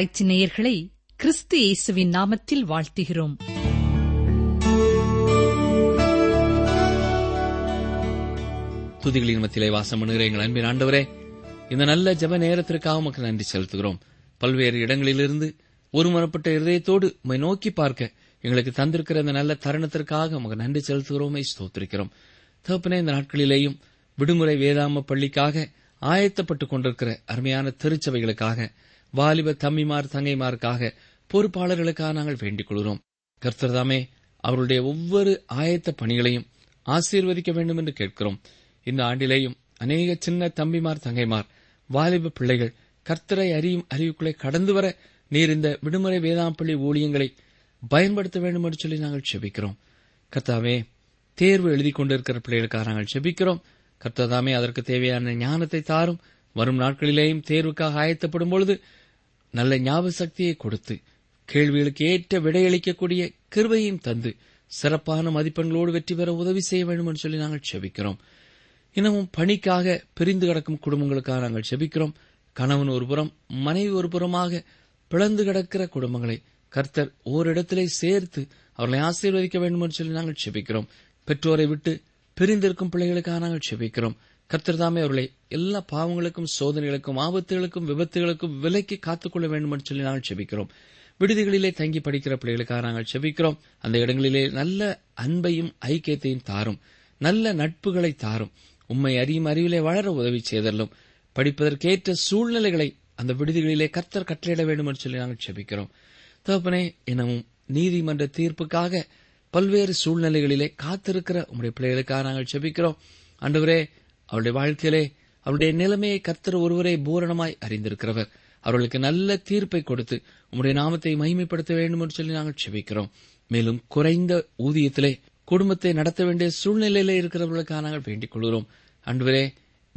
ஆராய்ச்சி நேயர்களை கிறிஸ்து இயேசுவின் நாமத்தில் வாழ்த்துகிறோம். துதிகளின் மத்தியிலே வாசம் பண்ணுகிற எங்கள் அன்பின் ஆண்டவரே இந்த நல்ல ஜெப நேரத்திற்காக உமக்கு நன்றி செலுத்துகிறோம். பல்வேறு இடங்களிலிருந்து ஒருமனப்பட்ட இருதயத்தோடு உம்மை நோக்கி பார்க்க எங்களுக்கு தந்திருக்கிற இந்த நல்ல தருணத்திற்காக உமக்கு நன்றி செலுத்துகிறோமே ஸ்தோத்திருக்கிறோம். தகப்பனே இந்த நாட்களிலேயும் விடுமுறை வேதாம பள்ளிக்காக ஆயத்தப்பட்டுக் கொண்டிருக்கிற அருமையான திருச்சபைகளுக்காக வாலிப தம்பிமார் தங்கைமாருக்காக பொறுப்பாளர்களுக்காக நாங்கள் வேண்டிக் கொள்கிறோம். கர்த்தர்தாமே அவருடைய ஒவ்வொரு ஆயத்த பணிகளையும் ஆசீர்வதிக்க வேண்டும் என்று கேட்கிறோம். இந்த ஆண்டிலேயும் அநேக சின்ன தம்பிமார் தங்கைமார் வாலிப பிள்ளைகள் கர்த்தரை அறியும் அறிவுக்குள்ளே கடந்து வர நீர் இந்த விடுமுறை வேதாம்பள்ளி ஊழியங்களை பயன்படுத்த வேண்டும் என்று சொல்லி நாங்கள் செபிக்கிறோம். கர்த்தாவே தேர்வு எழுதி கொண்டிருக்கிற பிள்ளைகளுக்காக நாங்கள் செபிக்கிறோம். கர்த்தாதாமே அதற்கு தேவையான ஞானத்தை தாரும். வரும் நாட்களிலேயும் தேர்வுக்காக ஆயத்தப்படும் பொழுது நல்ல ஞாபக சக்தியை கொடுத்து கேள்விகளுக்கு ஏற்ற விடையளிக்கக்கூடிய கிருபையும் தந்து சிறப்பான மதிப்பெண்களோடு வெற்றி பெற உதவி செய்ய வேண்டும் என்று சொல்லி நாங்கள் செபிக்கிறோம். இன்னமும் பணிக்காக பிரிந்து கிடக்கும் குடும்பங்களுக்காக நாங்கள் செபிக்கிறோம். கணவன் ஒரு புறம் மனைவி ஒரு புறமாக பிளந்து கிடக்கிற குடும்பங்களை கர்த்தர் ஓரிடத்திலே சேர்த்து அவர்களை ஆசீர்வதிக்க வேண்டும் என்று சொல்லி நாங்கள் செபிக்கிறோம். பெற்றோரை விட்டு பிரிந்திருக்கும் பிள்ளைகளுக்காக நாங்கள் செபிக்கிறோம். கர்த்தர் தாமே அவர்களை எல்லா பாவங்களுக்கும் சோதனைகளுக்கும் ஆபத்துகளுக்கும் விபத்துகளுக்கும் விலைக்கு காத்துக்கொள்ள வேண்டும் என்று சொல்லி நாங்கள் செபிக்கிறோம். விடுதிகளிலே தங்கி படிக்கிற பிள்ளைகளுக்காக நாங்கள் செபிக்கிறோம். அந்த இடங்களிலே நல்ல அன்பையும் ஐக்கியத்தையும் தாரும். நல்ல நட்புகளை தாரும். உண்மை அறியும் அறிவிலே வளர உதவி செய்தல்லும் படிப்பதற்கேற்ற சூழ்நிலைகளை அந்த விடுதிகளிலே கர்த்தர் கட்டளையிட வேண்டும் என்று சொல்லி நாங்கள் செபிக்கிறோம். தகப்பனே எனவும் நீதிமன்ற தீர்ப்புக்காக பல்வேறு சூழ்நிலைகளிலே காத்திருக்கிற உங்களுடைய பிள்ளைகளுக்காக நாங்கள் செபிக்கிறோம். அன்றுவரே அவருடைய வாழ்க்கையிலே அவருடைய நிலைமையை கர்த்தர் ஒருவரே பூரணமாய் அறிந்திருக்கிறவர். அவர்களுக்கு நல்ல தீர்ப்பை கொடுத்து உம்முடைய நாமத்தை மகிமைப்படுத்த வேண்டும் என்று சொல்லி நாங்கள் செபிக்கிறோம். மேலும் குறைந்த ஊதியத்திலே குடும்பத்தை நடத்த வேண்டிய சூழ்நிலையிலே இருக்கிறவர்களுக்காக நாங்கள் வேண்டிக் கொள்கிறோம். அன்றுவரே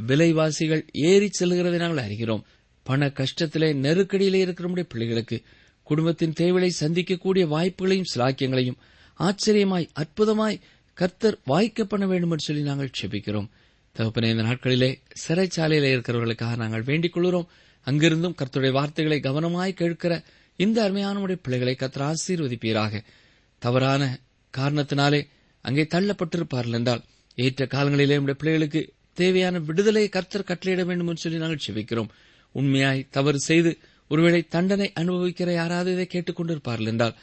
விலைவாசிகள் ஏறி செல்கிறதை நாங்கள் அறிகிறோம். பண கஷ்டத்திலே நெருக்கடியிலே இருக்கிற நம்முடைய பிள்ளைகளுக்கு குடும்பத்தின் தேவையை சந்திக்கக்கூடிய வாய்ப்புகளையும் சிலாக்கியங்களையும் ஆச்சரியமாய் அற்புதமாய் கர்த்தர் வாய்க்க பண்ண வேண்டும் என்று சொல்லி நாங்கள் செபிக்கிறோம். தகப்பனே இந்த நாட்களிலே சிறைச்சாலையிலே இருக்கிறவர்களுக்காக நாங்கள் வேண்டிக் கொள்கிறோம். அங்கிருந்தும் கர்த்தருடைய வார்த்தைகளை கவனமாய் கேட்கிற இந்த அருமையானவுடைய பிள்ளைகளை கர்த்தர் ஆசீர்வதிப்பீராக. தவறான காரணத்தினாலே அங்கே தள்ளப்பட்டிருப்பார்கள் என்றால் ஏற்ற காலங்களிலே நம்முடைய பிள்ளைகளுக்கு தேவையான விடுதலை கர்த்தர் கட்டளையிட வேண்டும் என்று சொல்லி நாங்கள் செபிக்கிறோம். உண்மையாய் தவறு செய்து ஒருவேளை தண்டனை அனுபவிக்கிற யாராவது இதை கேட்டுக்கொண்டிருப்பார்கள் என்றால்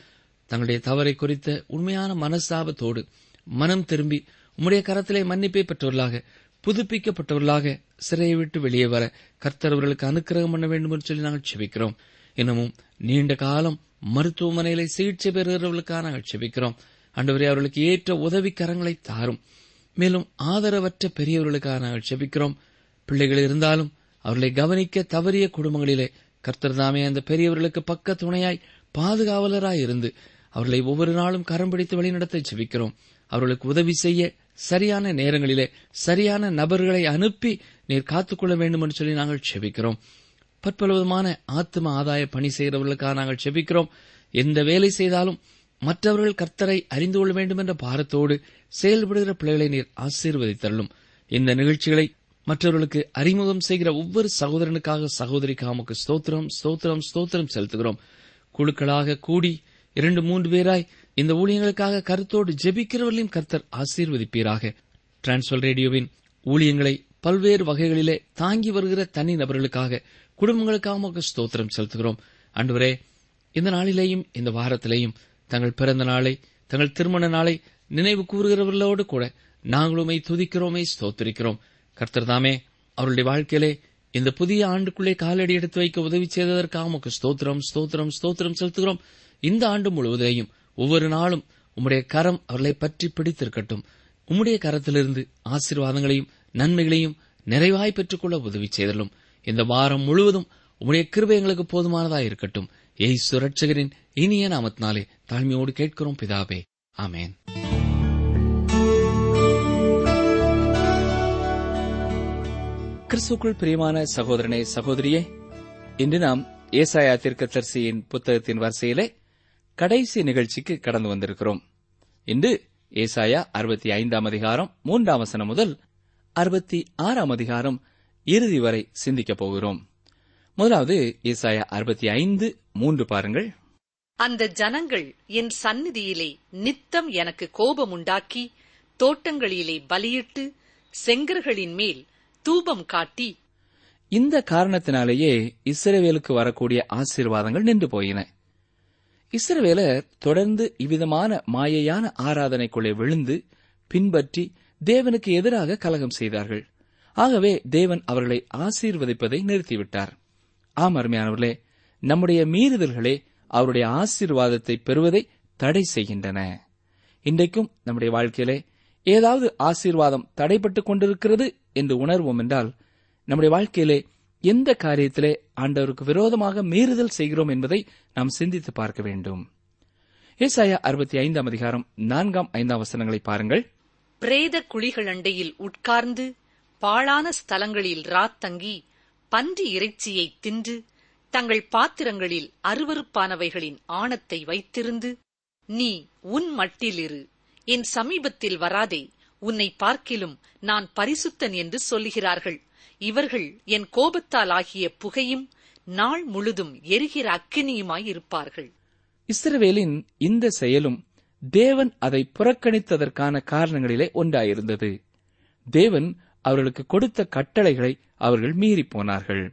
தங்களுடைய தவறை குறித்த உண்மையான மனசாபத்தோடு மனம் திரும்பி உம்முடைய கரத்திலே மன்னிப்பை பெற்றவர்களாக புதுப்பிக்கப்பட்டவர்களாக சிறையை விட்டு வெளியே வர கர்த்தர் அவர்களுக்கு அனுக்கிரகம் பண்ண வேண்டும் என்று சொல்லி நாங்கள் செபிக்கிறோம் இன்னமும் நீண்ட காலம் மருத்துவமனையில சிகிச்சை பெறுகிறவர்களுக்காக நாங்கள் செபிக்கிறோம் அன்றுவரே அவர்களுக்கு ஏற்ற உதவிக்கரங்களை தாரும். மேலும் ஆதரவற்ற பெரியவர்களுக்காக நாங்கள் செபிக்கிறோம் பிள்ளைகள் இருந்தாலும் அவர்களை கவனிக்க தவறிய குடும்பங்களிலே கர்த்தர் தாமே அந்த பெரியவர்களுக்கு பக்க துணையாய் பாதுகாவலராய் இருந்து அவர்களை ஒவ்வொரு நாளும் கரம் பிடித்து வழிநடத்த செபிக்கிறோம் அவர்களுக்கு உதவி செய்ய சரியான நேரங்களிலே சரியான நபர்களை அனுப்பி நீர் காத்துக்கொள்ள வேண்டும் என்று சொல்லி நாங்கள் செபிக்கிறோம். பற்பலவிதமான ஆத்ம ஆதாய பணி செய்கிறவர்களுக்காக நாங்கள் செபிக்கிறோம். எந்த வேலை செய்தாலும் மற்றவர்கள் கர்த்தரை அறிந்து கொள்ள வேண்டும் என்ற பாரத்தோடு செயல்படுகிற பிள்ளைகளை நீர் ஆசீர்வதித்தள்ளும் இந்த நிகழ்ச்சிகளை மற்றவர்களுக்கு அறிமுகம் செய்கிற ஒவ்வொரு சகோதரனுக்காக சகோதரிக்காக உமக்கு ஸ்தோத்திரம் ஸ்தோத்திரம் ஸ்தோத்திரம் செலுத்துகிறோம். குழுக்களாக கூடி இரண்டு மூன்று பேராய் இந்த ஊழியங்களுக்காக கருத்தோடு ஜெபிக்கிறவர்களையும் கர்த்தர் ஆசீர்வதிப்பீராக. டிரான்ஸ்வல் ரேடியோவின் ஊழியங்களை பல்வேறு வகைகளிலே தாங்கி வருகிற தனி நபர்களுக்காக குடும்பங்களுக்காக ஸ்தோத்திரம் செலுத்துகிறோம். அன்றுவரே இந்த நாளிலேயும் இந்த வாரத்திலேயும் தங்கள் பிறந்த நாளை தங்கள் திருமண நாளை நினைவு கூறுகிறவர்களோடு கூட நாங்களுமே துதிக்கிறோமே ஸ்தோத்திரிக்கிறோம். கர்த்தர் தாமே அவருடைய வாழ்க்கையிலே இந்த புதிய ஆண்டுக்குள்ளே காலடி எடுத்து வைக்க உதவி செய்ததற்காக உமக்கு ஸ்தோத்திரம் ஸ்தோத்திரம் ஸ்தோத்திரம் செலுத்துகிறோம். இந்த ஆண்டு முழுவதிலேயும் ஒவ்வொரு நாளும் உம்முடைய கரம் அவர்களை பற்றி பிடித்திருக்கட்டும். உம்முடைய கரத்திலிருந்து ஆசீர்வாதங்களையும் நன்மைகளையும் நிறைவாய் பெற்றுக்கொள்ள உதவி செய்தலும். இந்த வாரம் முழுவதும் உம்முடைய கிருபை எங்களுக்கு போதுமானதாக இருக்கட்டும். ஏய் சுரட்சகரின் இனிய நாமத்தினாலே தாழ்மையோடு கேட்கிறோம் பிதாவே. ஆமேன். கிறிஸ்துக்குள் பிரியமான சகோதரனே சகோதரியே இன்று நாம் ஏசாயா தீர்க்கதரிசியின் புத்தகத்தின் வரிசையிலே கடைசி நிகழ்ச்சிக்கு கடந்து வந்திருக்கிறோம். இன்று ஏசாயா அறுபத்தி ஐந்தாம் அதிகாரம் மூன்றாம் வசனம் முதல் அறுபத்தி ஆறாம் அதிகாரம் இறுதி வரை சிந்திக்கப் போகிறோம். முதலாவது ஏசாயா அறுபத்தி ஐந்து மூன்று பாருங்கள். அந்த ஜனங்கள் என் சந்நிதியிலே நித்தம் எனக்கு கோபம் உண்டாக்கி தோட்டங்களிலே பலியிட்டு செங்கர்களின் மேல் தூபம் காட்டி. இந்த காரணத்தினாலேயே இஸ்ரவேலுக்கு வரக்கூடிய ஆசீர்வாதங்கள் நின்று போயின. இஸ்ரவேலர் தொடர்ந்து இவ்விதமான மாயையான ஆராதனைக்குள்ளே விழுந்து பின்பற்றி தேவனுக்கு எதிராக கலகம் செய்தார்கள். ஆகவே தேவன் அவர்களை ஆசீர்வதிப்பதை நிறுத்திவிட்டார். ஆம் அருமையானவர்களே நம்முடைய மீறுதல்களே அவருடைய ஆசீர்வாதத்தை பெறுவதை தடை செய்கின்றன. இன்றைக்கும் நம்முடைய வாழ்க்கையிலே ஏதாவது ஆசீர்வாதம் தடைப்பட்டுக் கொண்டிருக்கிறது என்று உணர்வோம் என்றால் நம்முடைய வாழ்க்கையிலே எந்த காரியத்திலே ஆண்டவருக்கு விரோதமாக மீறுதல் செய்கிறோம் என்பதை நாம் சிந்தித்து பார்க்க வேண்டும். ஏசாயா அறுபத்தி ஐந்தாம் அதிகாரம் நான்காம் ஐந்தாம் வசனங்களை பாருங்கள். பிரேத குழிகளண்டையில் உட்கார்ந்து பாழான ஸ்தலங்களில் ராத்தங்கி பன்றி இறைச்சியை தின்று தங்கள் பாத்திரங்களில் அருவருப்பானவைகளின் ஆணத்தை வைத்திருந்து நீ உன் மட்டிலிரு என் சமீபத்தில் வராதே உன்னை பார்க்கிலும் நான் பரிசுத்தன் என்று சொல்லுகிறார்கள். இவர்கள் என் கோபத்தால் ஆகிய புகையும் நாள் முழுதும் எரிகிற அக்கினியுமாய் இருப்பார்கள் இஸ்ரவேலின் இந்த செயலும் தேவன் அதை புறக்கணித்ததற்கான காரணங்களிலே ஒன்றாயிருந்தது. தேவன் அவர்களுக்கு கொடுத்த கட்டளைகளை அவர்கள் மீறிப் போனார்கள்.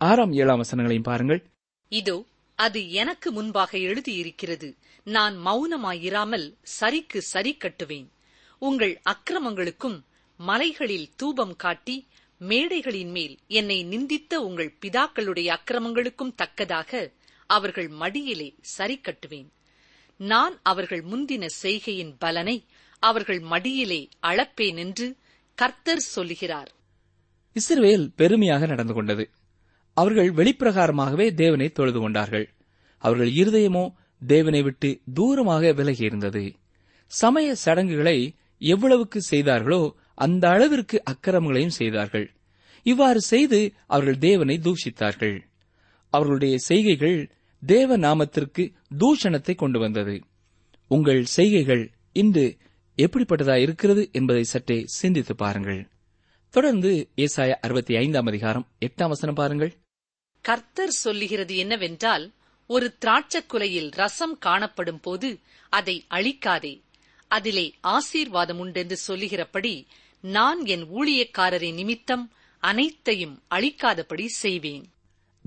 ஆறாம் ஏழாம் வசனங்களையும் பாருங்கள். இதோ அது எனக்கு முன்பாக எழுதியிருக்கிறது. நான் மௌனமாயிராமல் சரிக்கு சரி கட்டுவேன். உங்கள் அக்கிரமங்களுக்கும் மலைகளில் தூபம் காட்டி மேடைகளின் மேல் என்னை நிந்தித்த உங்கள் பிதாக்களுடைய அக்கிரமங்களுக்கும் தக்கதாக அவர்கள் மடியிலே சரி கட்டுவேன். நான் அவர்கள் முந்தின செய்கையின் பலனை அவர்கள் மடியிலே அளப்பேன் என்று கர்த்தர் சொல்லுகிறார். இஸ்ரேல் பெருமையாக நடந்து கொண்டது. அவர்கள் வெளிப்பிரகாரமாகவே தேவனை தொழுது கொண்டார்கள். அவர்கள் இருதயமோ தேவனை விட்டு தூரமாக விலகியிருந்தது சமய சடங்குகளை எவ்வளவுக்கு செய்தார்களோ அந்த அளவிற்கு அக்கிரமங்களையும் செய்தார்கள். இவ்வாறு செய்து அவர்கள் தேவனை தூஷித்தார்கள். அவர்களுடைய செய்கைகள் தேவ நாமத்திற்கு தூஷணத்தை கொண்டு வந்தது. உங்கள் செய்கைகள் இன்று எப்படிப்பட்டதா இருக்கிறது என்பதை சற்றே சிந்தித்து பாருங்கள். தொடர்ந்து ஏசாய அறுபத்தி ஐந்தாம் அதிகாரம் எட்டாம் வசனம் பாருங்கள். கர்த்தர் சொல்லுகிறது என்னவென்றால் ஒரு திராட்சக்குலையில் ரசம் காணப்படும் போது அதை அழிக்காதே. அதிலே ஆசீர்வாதம் உண்டென்று சொல்லுகிறபடி நான் என் ஊழியக்காரரின் நிமித்தம் அனைத்தையும் அழிக்காதபடி செய்வேன்.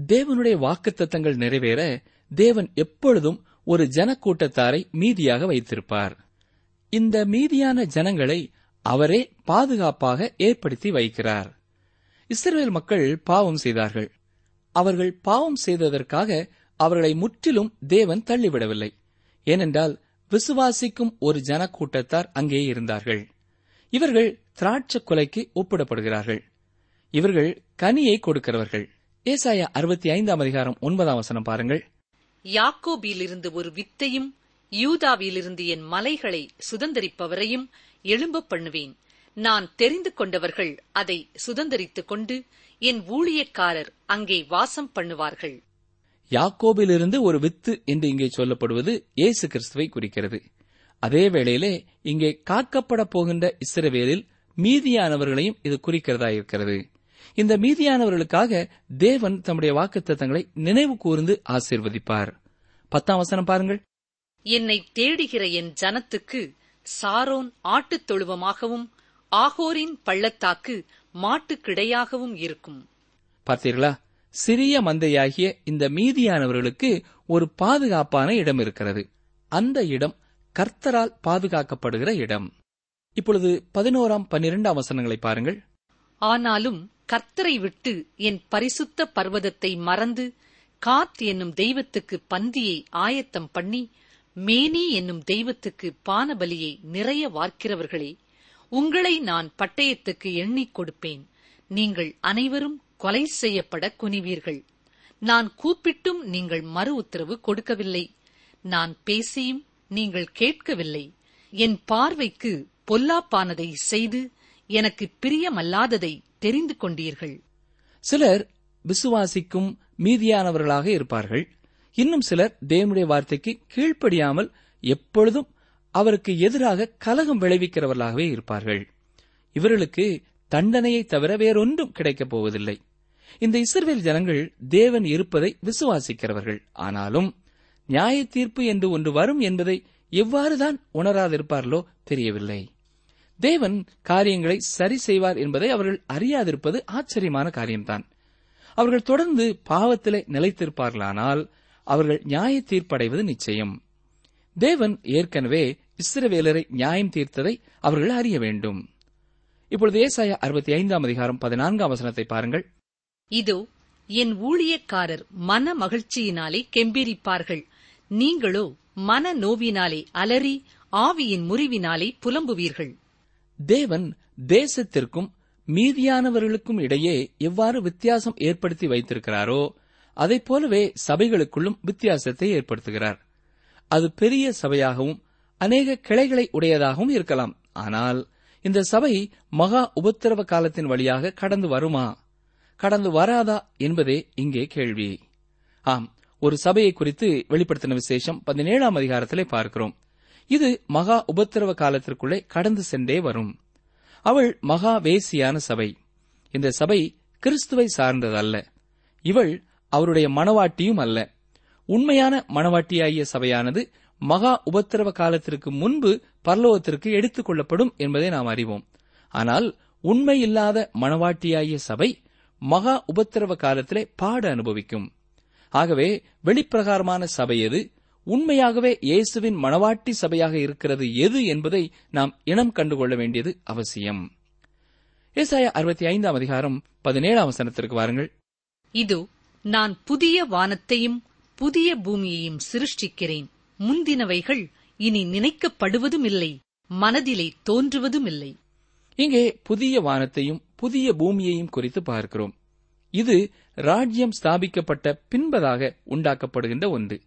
தேவனுடைய வாக்குத்தத்தங்கள் நிறைவேற தேவன் எப்பொழுதும் ஒரு ஜனக்கூட்டத்தாரை மீதியாக வைத்திருப்பார். இந்த மீதியான ஜனங்களை அவரே பாதுகாப்பாக ஏற்படுத்தி வைக்கிறார். இஸ்ரேல் மக்கள் பாவம் செய்தார்கள். அவர்கள் பாவம் செய்ததற்காக அவர்களை முற்றிலும் தேவன் தள்ளிவிடவில்லை. ஏனென்றால் விசுவாசிக்கும் ஒரு ஜனக்கூட்டத்தார் அங்கே இருந்தார்கள். இவர்கள் திராட்சை கொலைக்கு ஒப்பிடப்படுகிறார்கள். இவர்கள் கனியை கொடுக்கிறவர்கள். ஏசாயா அறுபத்தி ஐந்தாம் அதிகாரம் ஒன்பதாம் வசனம் பாருங்கள். யாக்கோபிலிருந்து ஒரு வித்தையும் யூதாவிலிருந்து என் மலைகளை சுதந்தரிப்பவரையும் எழும்ப பண்ணுவேன். நான் தெரிந்து கொண்டவர்கள் அதை சுதந்தரித்துக் கொண்டு என் ஊழியக்காரர் அங்கே வாசம் பண்ணுவார்கள். யாக்கோபிலிருந்து ஒரு வித்து என்று இங்கே சொல்லப்படுவது இயேசு கிறிஸ்துவை குறிக்கிறது. அதே வேளையிலே இங்கே காக்கப்பட போகின்ற இஸ்ரவேலில் மீதியானவர்களையும் இது குறிக்கிறதா இருக்கிறது. இந்த மீதியானவர்களுக்காக தேவன் தம்முடைய வாக்குத்தத்தங்களை நினைவு கூர்ந்து ஆசீர்வதிப்பார். பத்தாம் வசனம் பாருங்கள். என்னை தேடுகிற என் ஜனத்துக்கு சாரோன் ஆட்டுத் தொழுவமாகவும் ஆகோரின் பள்ளத்தாக்கு மாட்டுக்கிடையாகவும் இருக்கும். பார்த்தீர்களா? சிறிய மந்தையாகிய இந்த மீதியானவர்களுக்கு ஒரு பாதுகாப்பான இடம் இருக்கிறது. அந்த இடம் கர்த்தரால் பாதுகாக்கப்படுகிற இடம். இப்பொழுது பதினோராம் பன்னிரெண்டாம் வசனங்களை பாருங்கள். ஆனாலும் கர்த்தரை விட்டு என் பரிசுத்த பர்வதத்தை மறந்து காத் என்னும் தெய்வத்துக்கு பந்தியை ஆயத்தம் பண்ணி மேனி என்னும் தெய்வத்துக்கு பானபலியை நிறைய வார்க்கிறவர்களே உங்களை நான் பட்டயத்துக்கு எண்ணிக் கொடுப்பேன். நீங்கள் அனைவரும் கொலை செய்யப்பட குனிவீர்கள். நான் கூப்பிட்டும் நீங்கள் மறு உத்தரவு கொடுக்கவில்லை. நான் பேசியும் நீங்கள் கேட்கவில்லை. என் பார்வைக்கு பொல்லாப்பானதை செய்து எனக்கு பிரியமல்லாததை தெரிந்து கொண்டீர்கள். சிலர் விசுவாசிக்கும் மீதியானவர்களாக இருப்பார்கள். இன்னும் சிலர் தேவனுடைய வார்த்தைக்கு கீழ்ப்படியாமல் எப்பொழுதும் அவருக்கு எதிராக கலகம் விளைவிக்கிறவர்களாகவே இருப்பார்கள். இவர்களுக்கு தண்டனையை தவிர வேறொன்றும் கிடைக்கப் போவதில்லை. இந்த இஸ்ரேல் ஜனங்கள் தேவன் இருப்பதை விசுவாசிக்கிறவர்கள். ஆனாலும் நியாய தீர்ப்பு என்று ஒன்று வரும் என்பதை எவ்வாறுதான் உணராதிருப்பார்களோ தெரியவில்லை. தேவன் காரியங்களை சரி செய்வார் என்பதை அவர்கள் அறியாதிருப்பது ஆச்சரியமான காரியம்தான். அவர்கள் தொடர்ந்து பாவத்திலே நிலைத்திருப்பார்களானால் அவர்கள் நியாய தீர்ப்படைவது நிச்சயம். தேவன் ஏற்கனவே இஸ்ரவேலரை நியாயம் தீர்த்ததை அவர்கள் அறிய வேண்டும். இப்பொழுது ஏசாய அறுபத்தி ஐந்தாம் அதிகாரம் பதினான்காம் வசனத்தை பாருங்கள். இதோ என் ஊழியக்காரர் மன மகிழ்ச்சியினாலே கெம்பீரிப்பார்கள். நீங்களோ மன நோவினாலே அலறி ஆவியின் முறிவினாலே புலம்புவீர்கள். தேவன் தேசத்திற்கும் மீதியானவர்களுக்கும் இடையே எவ்வாறு வித்தியாசம் ஏற்படுத்தி வைத்திருக்கிறாரோ அதைப் போலவே சபைகளுக்குள்ளும் வித்தியாசத்தை ஏற்படுத்துகிறார். அது பெரிய சபையாகவும் அநேக கிளைகளை உடையதாகவும் இருக்கலாம். ஆனால் இந்த சபை மகா உபத்திரவ காலத்தின் வழியாக கடந்து வருமா? கடந்து வராதா என்பதே இங்கே கேள்வி. ஆம் ஒரு சபையை குறித்து வெளிப்படுத்தின விசேஷம் பதினேழாம் அதிகாரத்திலே பார்க்கிறோம். இது மகா உபத்திரவ காலத்திற்குள்ளே கடந்து சென்றே வரும். அவள் மகா வேசியான சபை. இந்த சபை கிறிஸ்துவை சார்ந்ததல்ல. இவள் அவருடைய மணவாட்டியும் அல்ல. உண்மையான மனவாட்டியாகிய சபையானது மகா உபத்திரவ காலத்திற்கு முன்பு பரலோகத்திற்கு எடுத்துக் கொள்ளப்படும் என்பதை நாம் அறிவோம். ஆனால் உண்மையில்லாத மனவாட்டியாகிய சபை மகா உபத்திரவ காலத்திலே பாட அனுபவிக்கும். ஆகவே வெளிப்பிரகாரமான சபை எது? உண்மையாகவே இயேசுவின் மணவாட்டி சபையாக இருக்கிறது எது என்பதை நாம் இனம் கண்டுகொள்ள வேண்டியது அவசியம். ஏசாயா அறுபத்தி ஐந்தாம் அதிகாரம் பதினேழாம் வசனத்திற்கு வாருங்கள். இதோ நான் புதிய வானத்தையும் புதிய பூமியையும் சிருஷ்டிக்கிறேன். முந்தினவைகள் இனி நினைக்கப்படுவதும் இல்லை மனதிலே தோன்றுவதும் இல்லை இங்கே புதிய வானத்தையும் புதிய பூமியையும் குறித்து பார்க்கிறோம். இது ராஜ்யம் ஸ்தாபிக்கப்பட்ட பின்பதாக உண்டாக்கப்படுகின்ற ஒன்று.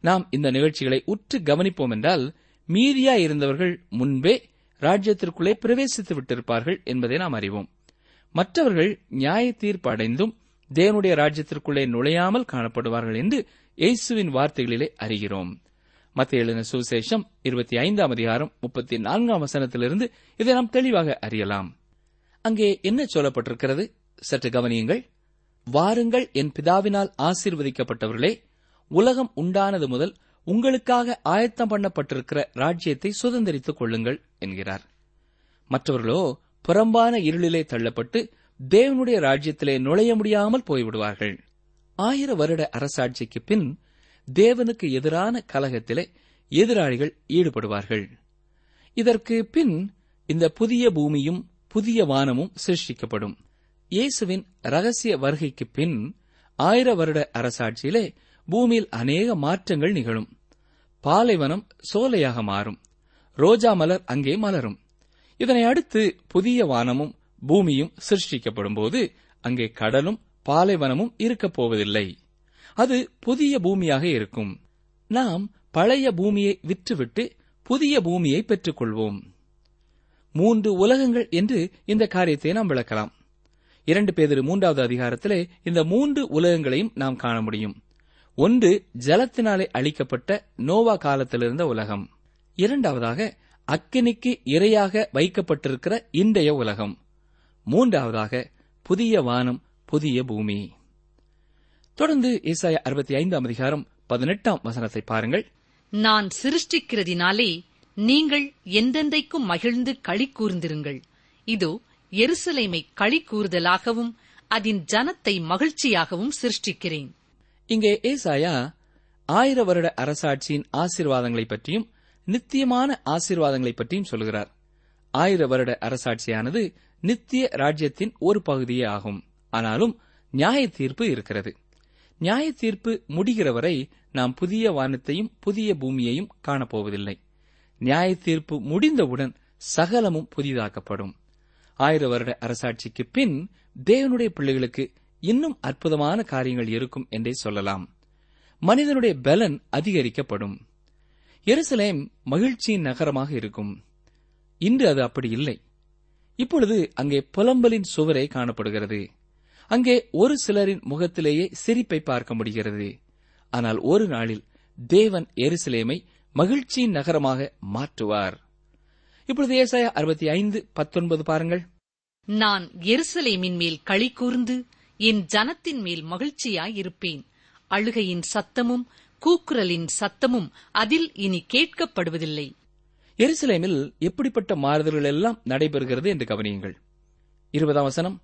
நாம் இந்த நிகழ்ச்சிகளை உற்று கவனிப்போம் என்றால் மீதியா இருந்தவர்கள் முன்பே ராஜ்யத்திற்குள்ளே பிரவேசித்து விட்டிருப்பார்கள் என்பதை நாம் அறிவோம். மற்றவர்கள் நியாய தீர்ப்பு அடைந்தும் தேவனுடைய ராஜ்யத்திற்குள்ளே நுழையாமல் காணப்படுவார்கள் என்று இயேசுவின் வார்த்தைகளிலே அறிகிறோம். மத்திய எழுதின சுவிசேஷம் இருபத்தி ஐந்தாம் அதிகாரம் முப்பத்தி நான்காம் வசனத்திலிருந்து இதை நாம் தெளிவாக அறியலாம். அங்கே என்ன சொல்லப்பட்டிருக்கிறது? சற்று கவனியுங்கள். வாருங்கள் என் பிதாவினால் ஆசீர்வதிக்கப்பட்டவர்களே உலகம் உண்டானது முதல் உங்களுக்காக ஆயத்தம் பண்ணப்பட்டிருக்கிற ராஜ்யத்தை சுதந்திரித்துக் கொள்ளுங்கள் என்கிறார். மற்றவர்களோ புறம்பான இருளிலே தள்ளப்பட்டு தேவனுடைய ராஜ்யத்திலே நுழைய முடியாமல் போய்விடுவார்கள். ஆயிர வருட அரசாட்சிக்கு பின் தேவனுக்கு எதிரான கலகத்திலே எதிராளிகள் ஈடுபடுவார்கள். இதற்கு பின் இந்த புதிய பூமியும் புதிய வானமும் சிருஷ்டிக்கப்படும். இயேசுவின் ரகசிய வருகைக்கு பின் ஆயிர வருட அரசாட்சியிலே பூமியில் அநேக மாற்றங்கள் நிகழும். பாலைவனம் சோலையாக மாறும். ரோஜா மலர் அங்கே மலரும். இதனை அடுத்து புதிய வானமும் பூமியும் சிருஷ்டிக்கப்படும் போது அங்கே கடலும் பாலைவனமும் இருக்கப் போவதில்லை. அது புதிய பூமியாக இருக்கும். நாம் பழைய பூமியை விற்றுவிட்டு புதிய பூமியை பெற்றுக்கொள்வோம். மூன்று உலகங்கள் என்று இந்த காரியத்தை நாம் விளக்கலாம். இரண்டு பேதிரு மூன்றாவது அதிகாரத்திலே இந்த மூன்று உலகங்களையும் நாம் காண முடியும். ஒன்று ஜலத்தினாலே அளிக்கப்பட்ட நோவா காலத்திலிருந்த உலகம். இரண்டாவதாக அக்கினிக்கு இரையாக வைக்கப்பட்டிருக்கிற இன்றைய உலகம். மூன்றாவதாக புதிய வானம் புதிய பூமி. தொடர்ந்து இசாய அறுபத்தி ஐந்தாம் அதிகாரம் பதினெட்டாம் வசனத்தை பாருங்கள். நான் சிருஷ்டிக்கிறதினாலே நீங்கள் எந்தெந்தைக்கும் மகிழ்ந்து களி கூர்ந்திருங்கள். இதோ எருசலேமை களி கூறுதலாகவும் அதன் ஜனத்தை மகிழ்ச்சியாகவும் சிருஷ்டிக்கிறேன். இங்கே ஏசாயா ஆயிர வருட அரசாட்சியின் ஆசீர்வாதங்களை பற்றியும் நித்தியமான ஆசீர்வாதங்களை பற்றியும் சொல்கிறார். ஆயிர வருட அரசாட்சியானது நித்திய ராஜ்யத்தின் ஒரு பகுதியே ஆகும். ஆனாலும் நியாய தீர்ப்பு இருக்கிறது. நியாய தீர்ப்பு முடிகிற வரை நாம் புதிய வானத்தையும் புதிய பூமியையும் காணப்போவதில்லை. நியாய தீர்ப்பு முடிந்தவுடன் சகலமும் புதிதாக்கப்படும். ஆயிர வருட அரசாட்சிக்கு பின் தேவனுடைய பிள்ளைகளுக்கு இன்னும் அற்புதமான காரியங்கள் இருக்கும் என்றே சொல்லலாம். மனிதனுடைய பலன் அதிகரிக்கப்படும். எருசலேம் மகிழ்ச்சியின் நகரமாக இருக்கும். இன்று அது அப்படி இல்லை. இப்பொழுது அங்கே புலம்பலின் சுவரே காணப்படுகிறது. அங்கே ஒரு சிலரின் முகத்திலேயே சிரிப்பை பார்க்க முடிகிறது. ஆனால் ஒரு நாளில் தேவன் எருசலேமை மகிழ்ச்சியின் நகரமாக மாற்றுவார். இப்பொழுது ஏசாயா அறுபத்தி ஐந்து பத்தொன்பது பாருங்கள். நான் எருசலேமின் மேல் களி கூர்ந்து என் ஜனத்தின் மேல் மகிழ்ச்சியாயிருப்பேன். அழுகையின் சத்தமும் கூக்குரலின் சத்தமும் அதில் இனி கேட்கப்படுவதில்லை. எருசலேமில் எப்படிப்பட்ட மாறுதல்கள் எல்லாம் நடைபெறுகிறது என்று கவனியுங்கள். இருபதாம் வசனம்.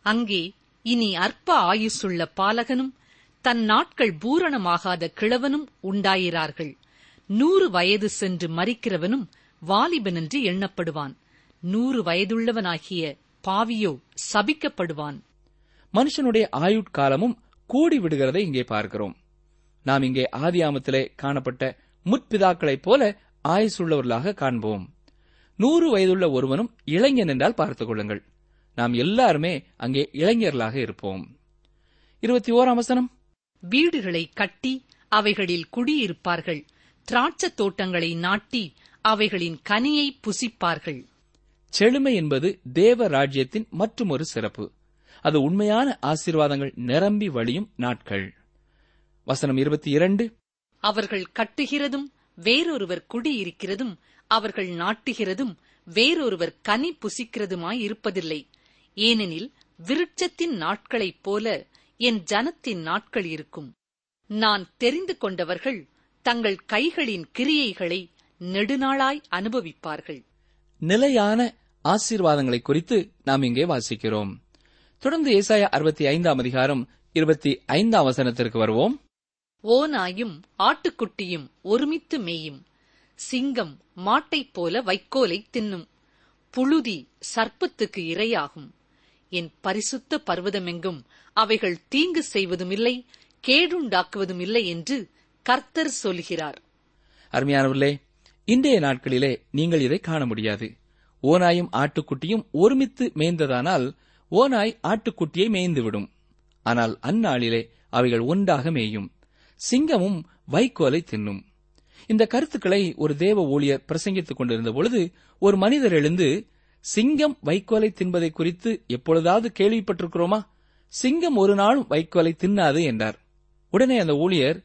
அங்கே இனி அற்ப ஆயுசுள்ள பாலகனும் தன் நாட்கள் பூரணமாகாத கிழவனும் உண்டாயிரார்கள். நூறு வயது சென்று மறிக்கிறவனும் வாலிபனென்று எண்ணப்படுவான். நூறு வயதுள்ளவனாகிய பாவியோ சபிக்கப்படுவான். மனுஷனுடைய ஆயுட்காலமும் கூடி விடுகிறதை இங்கே பார்க்கிறோம். நாம் இங்கே ஆதியாமத்திலே காணப்பட்ட முற்பிதாக்களைப் போல ஆயுசுள்ளவர்களாக காண்போம். நூறு வயதுள்ள ஒருவனும் இளைஞன் என்றால் பார்த்துக் கொள்ளுங்கள். நாம் எல்லாருமே அங்கே இளைஞர்களாக இருப்போம். இருபத்தி ஓராம் வசனம். வீடுகளை கட்டி அவைகளில் குடியிருப்பார்கள். திராட்சத் தோட்டங்களை நாட்டி அவைகளின் கனியை புசிப்பார்கள். செழுமை என்பது தேவ ராஜ்யத்தின் மற்றுமொரு சிறப்பு. அது உண்மையான ஆசீர்வாதங்கள் நிரம்பி வழியும் நாட்கள். வசனம் இருபத்தி இரண்டு. அவர்கள் கட்டுகிறதும் வேறொருவர் குடியிருக்கிறதும் அவர்கள் நாட்டுகிறதும் வேறொருவர் கனி புசிக்கிறதுமாயிருப்பதில்லை ஏனெனில் விருட்சத்தின் நாட்களைப் போல என் ஜனத்தின் நாட்கள் இருக்கும். நான் தெரிந்து கொண்டவர்கள் தங்கள் கைகளின் கிரியைகளை நெடுநாளாய் அனுபவிப்பார்கள். நிலையான ஆசீர்வாதங்களை குறித்து நாம் இங்கே வாசிக்கிறோம். தொடர்ந்து ஏசாயா அறுபத்தி ஐந்தாம் அதிகாரம் இருபத்தி ஐந்தாம் வசனத்திற்கு வருவோம். ஓநாயும் ஆட்டுக்குட்டியும் ஒருமித்து மேயும். சிங்கம் மாட்டைப் போல வைக்கோலை தின்னும். புழுதி சர்ப்பத்துக்கு இரையாகும். என் பரிசுத்த பர்வதமெங்கும் அவைகள் தீங்கு செய்வதுமில்லை கேடுண்டாக்குவதும் இல்லை என்று கர்த்தர் சொல்கிறார். அருமையானவர்களே இன்றைய நாட்களிலே நீங்கள் இதை காண முடியாது. ஓநாயும் ஆட்டுக்குட்டியும் ஒருமித்து மேய்ந்ததானால் ஓநாய் ஆட்டுக்குட்டியை மேய்ந்துவிடும். ஆனால் அந்நாளிலே அவைகள் ஒன்றாக மேயும். சிங்கமும் வைக்கோலை தின்னும். இந்த கருத்துக்களை ஒரு தேவ ஊழியர் பிரசங்கித்துக் கொண்டிருந்த பொழுது ஒரு மனிதர் எழுந்து சிங்கம் வைக்கோலை தின்பதை குறித்து எப்பொழுதாவது கேள்விப்பட்டிருக்கிறோமா? சிங்கம் ஒரு நாளும் வைக்கோலை தின்னாது என்றார். உடனே அந்த ஊழியர்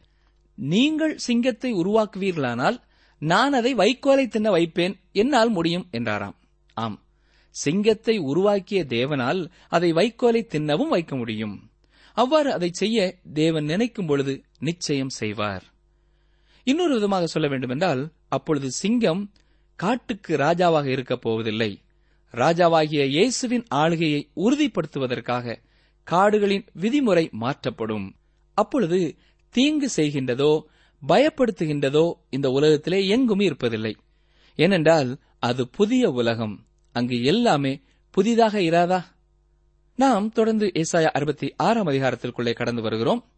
நீங்கள் சிங்கத்தை உருவாக்குவீர்களானால் நான் அதை வைக்கோலை தின்ன வைப்பேன் என்னால் முடியும் என்றாராம். ஆம். சிங்கத்தை உருவாக்கிய தேவனால் அதை வைக்கோலை தின்னவும் வைக்க முடியும். அவ்வாறு அதை செய்ய தேவன் நினைக்கும் பொழுது நிச்சயம் செய்வார். இன்னொரு விதமாக சொல்ல வேண்டுமென்றால் அப்பொழுது சிங்கம் காட்டுக்கு ராஜாவாக இருக்கப் போவதில்லை. ராஜாவாகிய இயேசுவின் ஆளுகையை உறுதிப்படுத்துவதற்காக காடுகளின் விதிமுறை மாற்றப்படும். அப்பொழுது தீங்கு செய்கின்றதோ பயப்படுத்துகின்றதோ இந்த உலகத்திலே எங்கும் இருப்பதில்லை. ஏனென்றால் அது புதிய உலகம். அங்கு எல்லாமே புதிதாக இராதா? நாம் தொடர்ந்து ஏசாயா அறுபத்தி ஆறாம் அதிகாரத்திற்குள்ளே கடந்து வருகிறோம்.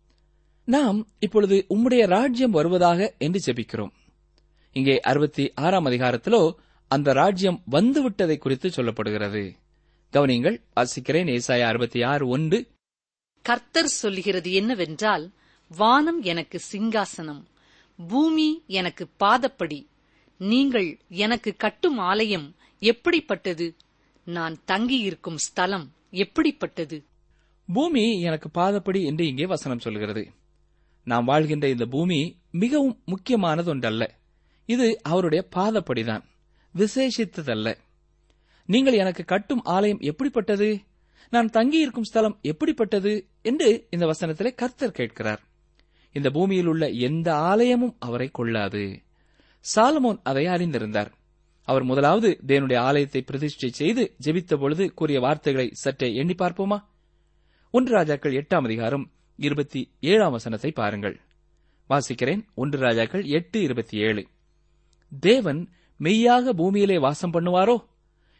நாம் இப்பொழுது உம்முடைய ராஜ்யம் வருவதாக என்று ஜெபிக்கிறோம். இங்கே அறுபத்தி ஆறாம் அதிகாரத்திலோ அந்த ராஜ்யம் வந்துவிட்டதை குறித்து சொல்லப்படுகிறது. கவனிங்கள் வாசிக்கிறேன் ஏசாயா அறுபத்தி ஆறு ஒன்று. கர்த்தர் சொல்லுகிறது என்னவென்றால் வானம் எனக்கு சிங்காசனம். பூமி எனக்கு பாதப்படி. நீங்கள் எனக்கு கட்டும் ஆலயம் எப்படிப்பட்டது? நான் தங்கியிருக்கும் ஸ்தலம் எப்படிப்பட்டது? பூமி எனக்கு பாதப்படி என்று இங்கே வசனம் சொல்கிறது. நாம் வாழ்கின்ற இந்த பூமி மிகவும் முக்கியமானது ஒன்றல்ல இது அவருடைய பாதப்படிதான் விசேஷித்ததல்ல. நீங்கள் எனக்கு கட்டும் ஆலயம் எப்படிப்பட்டது? நான் தங்கியிருக்கும் ஸ்தலம் எப்படிப்பட்டது? என்று இந்த வசனத்திலே கர்த்தர் கேட்கிறார். இந்த பூமியில் உள்ள எந்த ஆலயமும் அவரை கொள்ளாது. சாலமோன் அதை அறிந்திருந்தார். அவர் முதலாவது தேவனுடைய ஆலயத்தை பிரதிஷ்டை செய்து ஜெபித்த பொழுது கூறிய வார்த்தைகளை சற்றே எண்ணி பார்ப்போமா? ஒன்று ராஜாக்கள் எட்டாம் அதிகாரம் இருபத்தி ஏழாம் வசனத்தை பாருங்கள். வாசிக்கிறேன். ஒன்று ராஜாக்கள் எட்டு இருபத்தி ஏழு. தேவன் மெய்யாக பூமியிலே வாசம் பண்ணுவாரோ?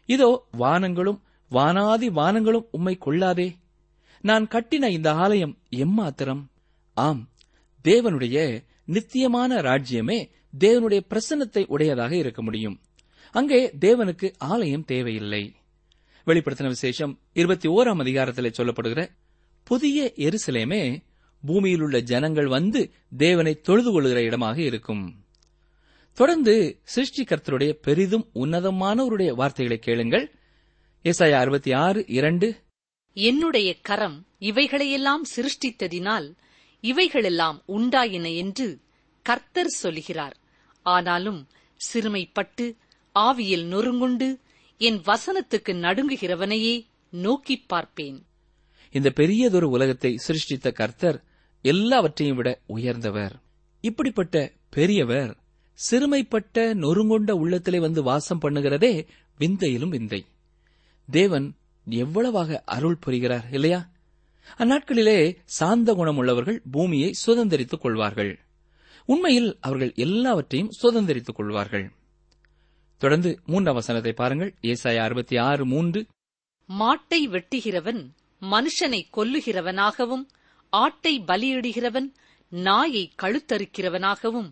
இதோ வானங்களும் வானாதி வானங்களும் உம்மை கொள்ளாதே. நான் கட்டின இந்த ஆலயம் எம்மாத்திரம்? ஆம் தேவனுடைய நித்தியமான ராஜ்யமே தேவனுடைய பிரசன்னத்தை உடையதாக இருக்க முடியும். அங்கே தேவனுக்கு ஆலயம் தேவையில்லை. வெளிப்படுத்தின விசேஷம் இருபத்தி ஓராம் அதிகாரத்தில் சொல்லப்படுகிற புதிய எருசலேமே பூமியில் உள்ள ஜனங்கள் வந்து தேவனை தொழுது கொள்கிற இடமாக இருக்கும். தொடர்ந்து சிருஷ்டிகர்த்தருடைய பெரிதும் உன்னதமானவருடைய வார்த்தைகளை கேளுங்கள். ஏசாயா அறுபத்தி ஆறு இரண்டு. என்னுடைய கரம் இவைகளையெல்லாம் சிருஷ்டித்ததினால் இவைகளெல்லாம் உண்டாயின என்று கர்த்தர் சொல்லுகிறார் ஆனாலும் சிறுமைப்பட்டு ஆவியில் நொறுங்குண்டு என் வசனத்துக்கு நடுங்குகிறவனையே நோக்கிப் பார்ப்பேன். இந்த பெரியதொரு உலகத்தை சிருஷ்டித்த கர்த்தர் எல்லாவற்றையும் விட உயர்ந்தவர். இப்படிப்பட்ட பெரியவர் சிறுமைப்பட்ட நொறுங்கொண்ட உள்ளத்திலே வந்து வாசம் பண்ணுகிறதே விந்தையிலும் விந்தை. தேவன் எவ்வளவாக அருள் புரிகிறார் இல்லையா? அந்நாட்களிலே சாந்த குணமுள்ளவர்கள் பூமியை சுதந்திரித்துக் கொள்வார்கள். உண்மையில் அவர்கள் எல்லாவற்றையும் சுதந்திரித்துக் கொள்வார்கள். தொடர்ந்து மூன்றாம் வசனத்தை பாருங்கள். ஏசாய அறுபத்தி ஆறு மூன்று. மாட்டை வெட்டுகிறவன் மனுஷனை கொல்லுகிறவனாகவும் ஆட்டை பலியிடுகிறவன் நாயை கழுத்தறுக்கிறவனாகவும்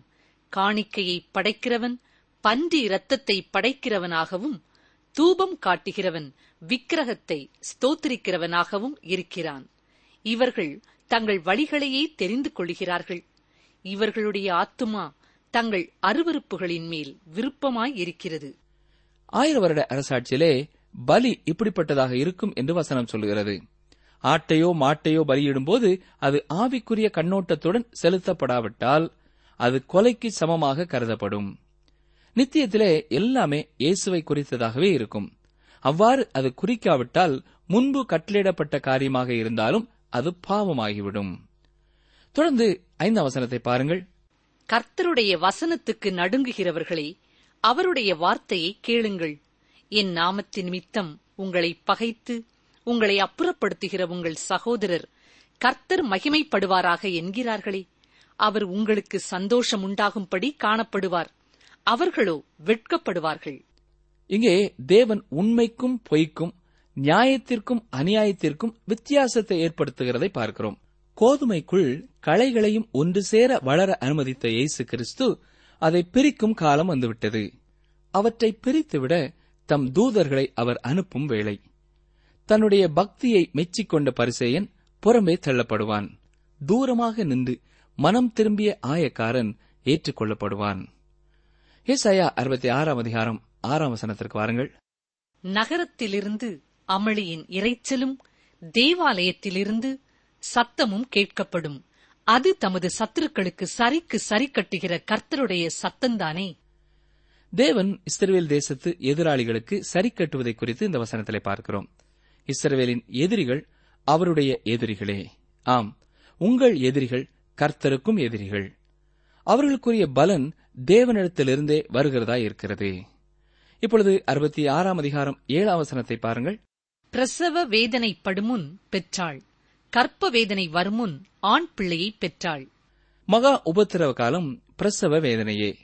காணிக்கையை படைக்கிறவன் பன்றி இரத்தத்தை படைக்கிறவனாகவும் தூபம் காட்டுகிறவன் விக்கிரகத்தை ஸ்தோத்திரிக்கிறவனாகவும் இருக்கிறான். இவர்கள் தங்கள் வழிகளையே தெரிந்து கொள்கிறார்கள். இவர்களுடைய ஆத்துமா தங்கள் அருவருப்புகளின் மேல் விருப்பமாய் இருக்கிறது. ஆயிரம் வருட அரசாட்சியிலே பலி இப்படிப்பட்டதாக இருக்கும் என்று வசனம் சொல்கிறது ஆட்டையோ மாட்டையோ பலியிடும்போது அது ஆவிக்குரிய கண்ணோட்டத்துடன் செலுத்தப்படாவிட்டால் அது கொலைக்கு சமமாக கருதப்படும். நித்தியத்திலே எல்லாமே இயேசுவை குறித்ததாகவே இருக்கும். அவ்வாறு அது குறிக்காவிட்டால் முன்பு கட்டளையிடப்பட்ட காரியமாக இருந்தாலும் அது பாவமாகிவிடும். தொடர்ந்து ஐந்தாம் வசனத்தை பாருங்கள். கர்த்தருடைய வசனத்துக்கு நடுங்குகிறவர்களே அவருடைய வார்த்தையை கேளுங்கள். என் நாமத்தின் நிமித்தம் உங்களை பகைத்து உங்களை அப்புறப்படுத்துகிற உங்கள் சகோதரர் கர்த்தர் மகிமைப்படுவாராக என்கிறார்களே. அவர் உங்களுக்கு சந்தோஷம் உண்டாகும்படி காணப்படுவார். அவர்களோ வெட்கப்படுவார்கள். இங்கே தேவன் உண்மைக்கும் பொய்க்கும் நியாயத்திற்கும் அநியாயத்திற்கும் வித்தியாசத்தை ஏற்படுத்துகிறதை பார்க்கிறோம். கோதுமைக்குள் களைகளையும் ஒன்று சேர வளர அனுமதித்த இயேசு கிறிஸ்து அதை பிரிக்கும் காலம் வந்துவிட்டது. அவற்றை பிரித்துவிட தம் தூதர்களை அவர் அனுப்பும் வேளை. தன்னுடைய பக்தியை மெச்சிக்கொண்ட பரிசேயன் புறம்பே தள்ளப்படுவான். தூரமாக நின்று மனம் திரும்பிய ஆயக்காரன் ஏற்றுக்கொள்ளப்படுவான். ஏசாயா அறுபத்தி ஆறாம் அதிகாரம் ஆறாம் வசனத்திற்கு வாருங்கள். நகரத்திலிருந்து அமளியின் இரைச்சலும் தேவாலயத்திலிருந்து சத்தமும் கேட்கப்படும். அது தமது சத்துருக்களுக்கு சரிக்கு சரி கட்டுகிற கர்த்தருடைய சத்தந்தானே தேவன் இஸ்ரேல் தேசத்து எதிராளிகளுக்கு சரி கட்டுவதை குறித்து இந்த வசனத்திலே பார்க்கிறோம். இஸ்ரேலின் எதிரிகள் அவருடைய எதிரிகளே. ஆம் உங்கள் எதிரிகள் கர்த்தருக்கும் எதிரிகள். அவர்களுக்குரிய பலன் தேவனிடத்திலிருந்தே வருகிறதா இருக்கிறது. இப்பொழுது அறுபத்தி ஆறாம் அதிகாரம் ஏழாம் வசனத்தை பாருங்கள். பிரசவ வேதனை படுமுன் பெற்றாள். கற்ப வேதனை வருமுன் ஆண் பிள்ளையை பெற்றாள். மகா உபத்திரவ காலம் பிரசவ வேதனையே.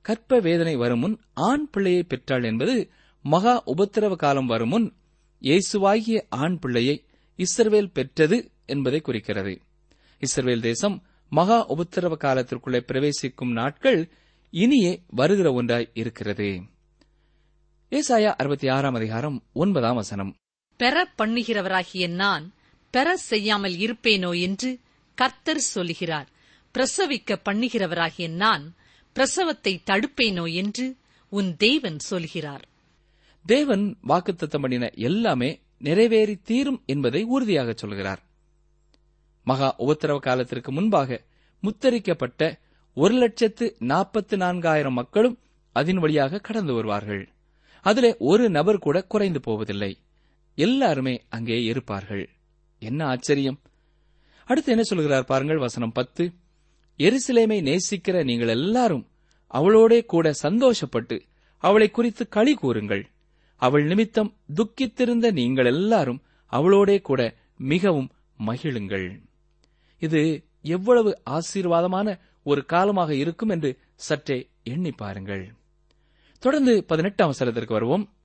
கற்ப வேதனை வருமுன் ஆண் பிள்ளையை பெற்றாள் என்பது மகா உபத்திரவ காலம் வருமுன் இயேசுவாகிய ஆண் பிள்ளையை இஸ்ரவேல் பெற்றது என்பதை குறிக்கிறது. இஸ்ரவேல் தேசம் மகா உபத்திரவ காலத்திற்குள்ளே பிரவேசிக்கும் நாட்கள் இனியே வருகிற ஒன்றாய் இருக்கிறது. ஏசாயா அறுபத்தி ஆறாம் அதிகாரம் ஒன்பதாம் வசனம். பெற பண்ணுகிறவராகிய நான் பெற செய்யாமல் இருப்பேனோ என்று கர்த்தர் சொல்லுகிறார். பிரசவிக்க பண்ணுகிறவராகிய நான் பிரசவத்தை தடுப்பேனோ என்று உன் தேவன் சொல்கிறார் தேவன் வாக்குத்தத்தம் பண்ணின எல்லாமே நிறைவேறி தீரும் என்பதை உறுதியாக சொல்கிறார். மகா உபத்திரவ காலத்திற்கு முன்பாக முத்தரிக்கப்பட்ட ஒரு லட்சத்து நாற்பத்தி நான்காயிரம் மக்களும் அதன் வழியாக கடந்து வருவார்கள். அதிலே ஒரு நபர் கூட குறைந்து போவதில்லை. எல்லாருமே அங்கே இருப்பார்கள். என்ன ஆச்சரியம். அடுத்து என்ன சொல்கிறார் பாருங்கள் வசனம் பத்து. எருசலேமை நேசிக்கிற நீங்கள் எல்லாரும் அவளோடே கூட சந்தோஷப்பட்டு அவளை குறித்து களி கூறுங்கள். அவள் நிமித்தம் துக்கித்திருந்த நீங்கள் எல்லாரும் அவளோடே கூட மிகவும் மகிழுங்கள். இது எவ்வளவு ஆசீர்வாதமான ஒரு காலமாக இருக்கும் என்று சற்றே எண்ணி பாருங்கள். தொடர்ந்து பதினெட்டாம் அவசரத்திற்கு வருவோம்.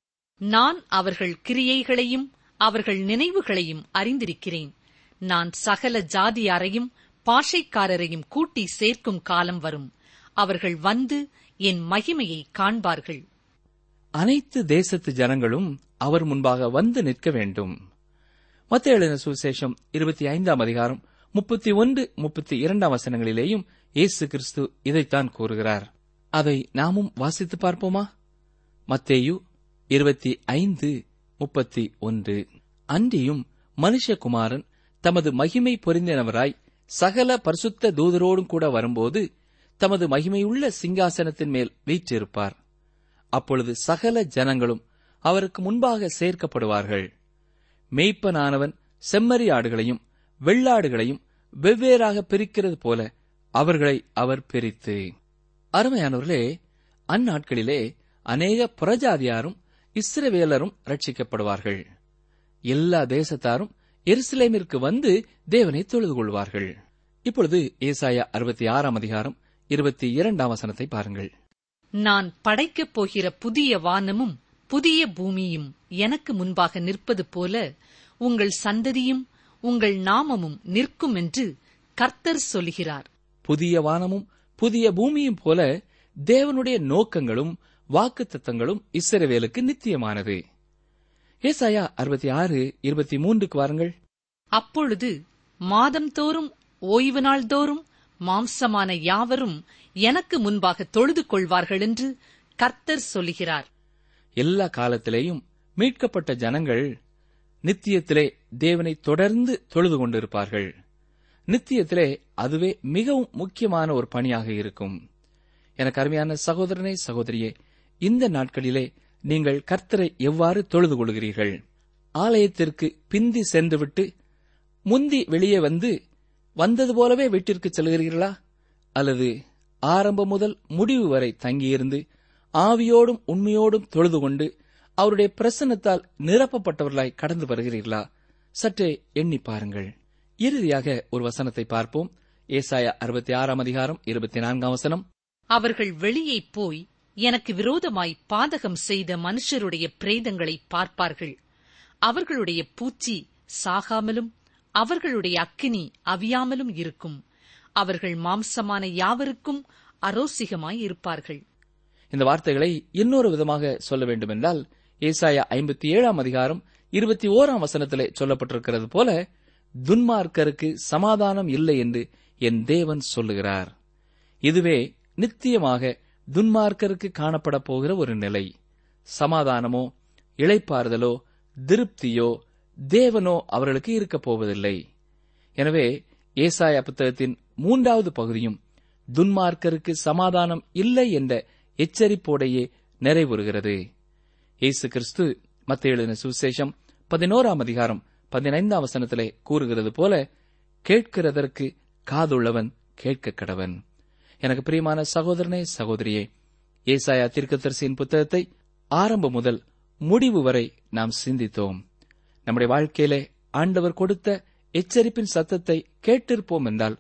நான் அவர்கள் கிரியைகளையும் அவர்கள் நினைவுகளையும் அறிந்திருக்கிறேன். நான் சகல ஜாதியாரையும் பாஷைக்காரரையும் கூட்டி சேர்க்கும் காலம் வரும். அவர்கள் வந்து என் மகிமையை காண்பார்கள். அனைத்து தேசத்து ஜனங்களும் அவர் முன்பாக வந்து நிற்க வேண்டும். மத்திய எழுதின சுவிசேஷம் இருபத்தி ஐந்தாம் அதிகாரம் முப்பத்தி ஒன்று முப்பத்தி இரண்டாம் வசனங்களிலேயும் இயேசு கிறிஸ்து இதைத்தான் கூறுகிறார். அதை நாமும் வாசித்து பார்ப்போமா? மத்தேயு இருபத்தி ஐந்து முப்பத்தி ஒன்று. அன்றியும் மனுஷகுமாரன் தமது மகிமை பொருந்தினவராய் சகல பரிசுத்த தூதரோடும் கூட வரும்போது தமது மகிமையுள்ள சிங்காசனத்தின் மேல் வீற்றிருப்பார். அப்பொழுது சகல ஜனங்களும் அவருக்கு முன்பாக சேர்க்கப்படுவார்கள். மெய்ப்பனானவன் செம்மறி ஆடுகளையும் வெள்ளாடுகளையும் வெவ்வேறாக பிரிக்கிறது போல அவர்களை அவர் பிரித்து. அருமையானவர்களே அந்நாட்களிலே அநேக புறஜாதியாரும் இஸ்ரவேலரும் ரட்சிக்கப்படுவார்கள் எல்லா தேசத்தாரும் எருசலேமிற்கு வந்து தேவனை தொழுது கொள்வார்கள் இப்பொழுது ஏசாயா அறுபத்தி ஆறாம் அதிகாரம் இருபத்தி இரண்டாம் வசனத்தை பாருங்கள். நான் படைக்கப் போகிற புதிய வானமும் புதிய பூமியும் எனக்கு முன்பாக நிற்பது போல உங்கள் சந்ததியும் உங்கள் நாமமும் நிற்கும் என்று கர்த்தர் சொல்கிறார் புதிய வானமும் புதிய பூமியும் போல தேவனுடைய நோக்கங்களும் வாக்குத்தத்தங்களும் இஸ்ரவேலுக்கு நித்தியமானது. ஏசாயா அறுபத்தி ஆறு இருபத்தி மூன்றுக்கு வாருங்கள். அப்பொழுது மாதம்தோறும் ஓய்வு நாள்தோறும் மாம்சமான யாவரும் எனக்கு முன்பாக தொழுது கொள்வார்கள் என்று கர்த்தர் சொல்கிறார் எல்லா காலத்திலேயும் மீட்கப்பட்ட ஜனங்கள் நித்தியத்திலே தேவனை தொடர்ந்து தொழுது கொண்டிருப்பார்கள். நித்தியத்திலே அதுவே மிகவும் முக்கியமான ஒரு பணியாக இருக்கும். எனக்கு அருமையான சகோதரனே சகோதரியே இந்த நாட்களிலே நீங்கள் கர்த்தரை எவ்வாறு தொழுது கொள்கிறீர்கள்? ஆலயத்திற்கு பிந்தி சென்றுவிட்டு முந்தி வெளியே வந்து வந்தது போலவே வீட்டிற்கு செல்கிறீர்களா? அல்லது ஆரம்பம் முதல் முடிவு வரை தங்கியிருந்து ஆவியோடும் உண்மையோடும் தொழுது கொண்டு அவருடைய பிரசன்னத்தால் நிரப்பப்பட்டவர்களாய் கடந்து வருகிறீர்களா? சற்றே எண்ணி பாருங்கள். இறுதியாக ஒரு வசனத்தை பார்ப்போம். ஏசாயா அறுபத்தி ஆறாம் அதிகாரம் இருபத்தி நான்காம் வசனம். அவர்கள் வெளியே போய் எனக்கு விரோதமாய் பாதகம் செய்த மனுஷருடைய பிரேதங்களை பார்ப்பார்கள். அவர்களுடைய பூச்சி சாகாமலும் அவர்களுடைய அக்கினி அவியாமலும் இருக்கும். அவர்கள் மாம்சமான யாவருக்கும் அரோசிகமாய் இருப்பார்கள். இந்த வார்த்தைகளை இன்னொரு விதமாக சொல்ல வேண்டுமென்றால் ஏசாயா ஐம்பத்தி ஏழாம் அதிகாரம் இருபத்தி ஓராம் வசனத்திலே சொல்லப்பட்டிருக்கிறது போல துன்மார்க்கருக்கு சமாதானம் இல்லை என்று என் தேவன் சொல்லுகிறார். இதுவே நித்தியமாக துன்மார்க்கருக்கு காணப்பட போகிற ஒரு நிலை. சமாதானமோ இளைப்பாறுதலோ திருப்தியோ தேவனோ அவர்களுக்கு இருக்கப் போவதில்லை. எனவே ஏசாய புத்தகத்தின் மூன்றாவது பகுதியும் துன்மார்க்கருக்கு சமாதானம் இல்லை என்ற எச்சரிப்போடையே நிறைவுறுகிறது. இயேசு கிறிஸ்து மத்திய எழுதின சுவிசேஷம் பதினோராம் அதிகாரம் பதினைந்தாம் வசனத்திலே கூறுகிறது போல கேட்கிறதற்கு காதுள்ளவன் கேட்க கடவன் எனக்கு பிரியமான சகோதரனே சகோதரியே ஏசாயா தீர்க்கதரிசியின் புத்தகத்தை ஆரம்பம் முதல் முடிவு வரை நாம் சிந்தித்தோம். நம்முடைய வாழ்க்கையிலே ஆண்டவர் கொடுத்த எச்சரிப்பின் சத்தத்தை கேட்டிருப்போம் என்றால்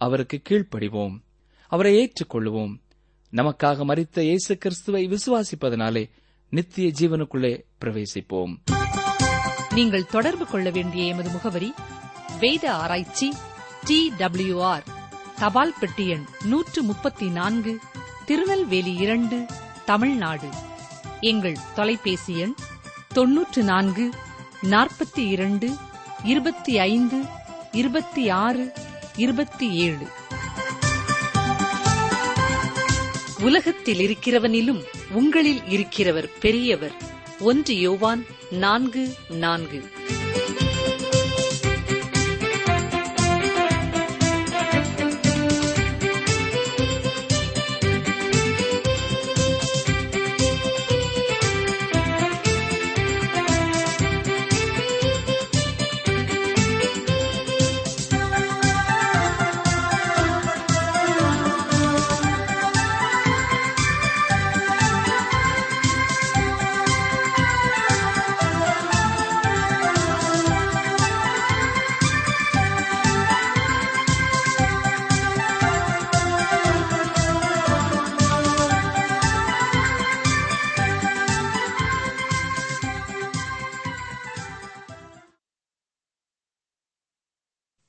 அவருக்கு கீழ்ப்படிவோம். அவரை ஏற்றுக்கொள்வோம் நமக்காக மறித்த இயேசு கிறிஸ்துவை விசுவாசிப்பதனாலே நித்திய ஜீவனுக்குள்ளே பிரவேசிப்போம். நீங்கள் தொடர்பு கொள்ள வேண்டிய எமது முகவரி வேத ஆராய்ச்சி டி டபிள்யூ ஆர் தபால் பெட்டி எண் நூற்று முப்பத்தி நான்கு திருநெல்வேலி இரண்டு தமிழ்நாடு. எங்கள் தொலைபேசி எண் தொன்னூற்று நான்கு நாற்பத்தி இரண்டு இருபத்தி ஐந்து இருபத்தி ஆறு இருபத்தி ஏழு. உலகத்தில் இருக்கிறவனிலும் உங்களில் இருக்கிறவர் பெரியவர். ஒன்று யோவான் நான்கு நான்கு.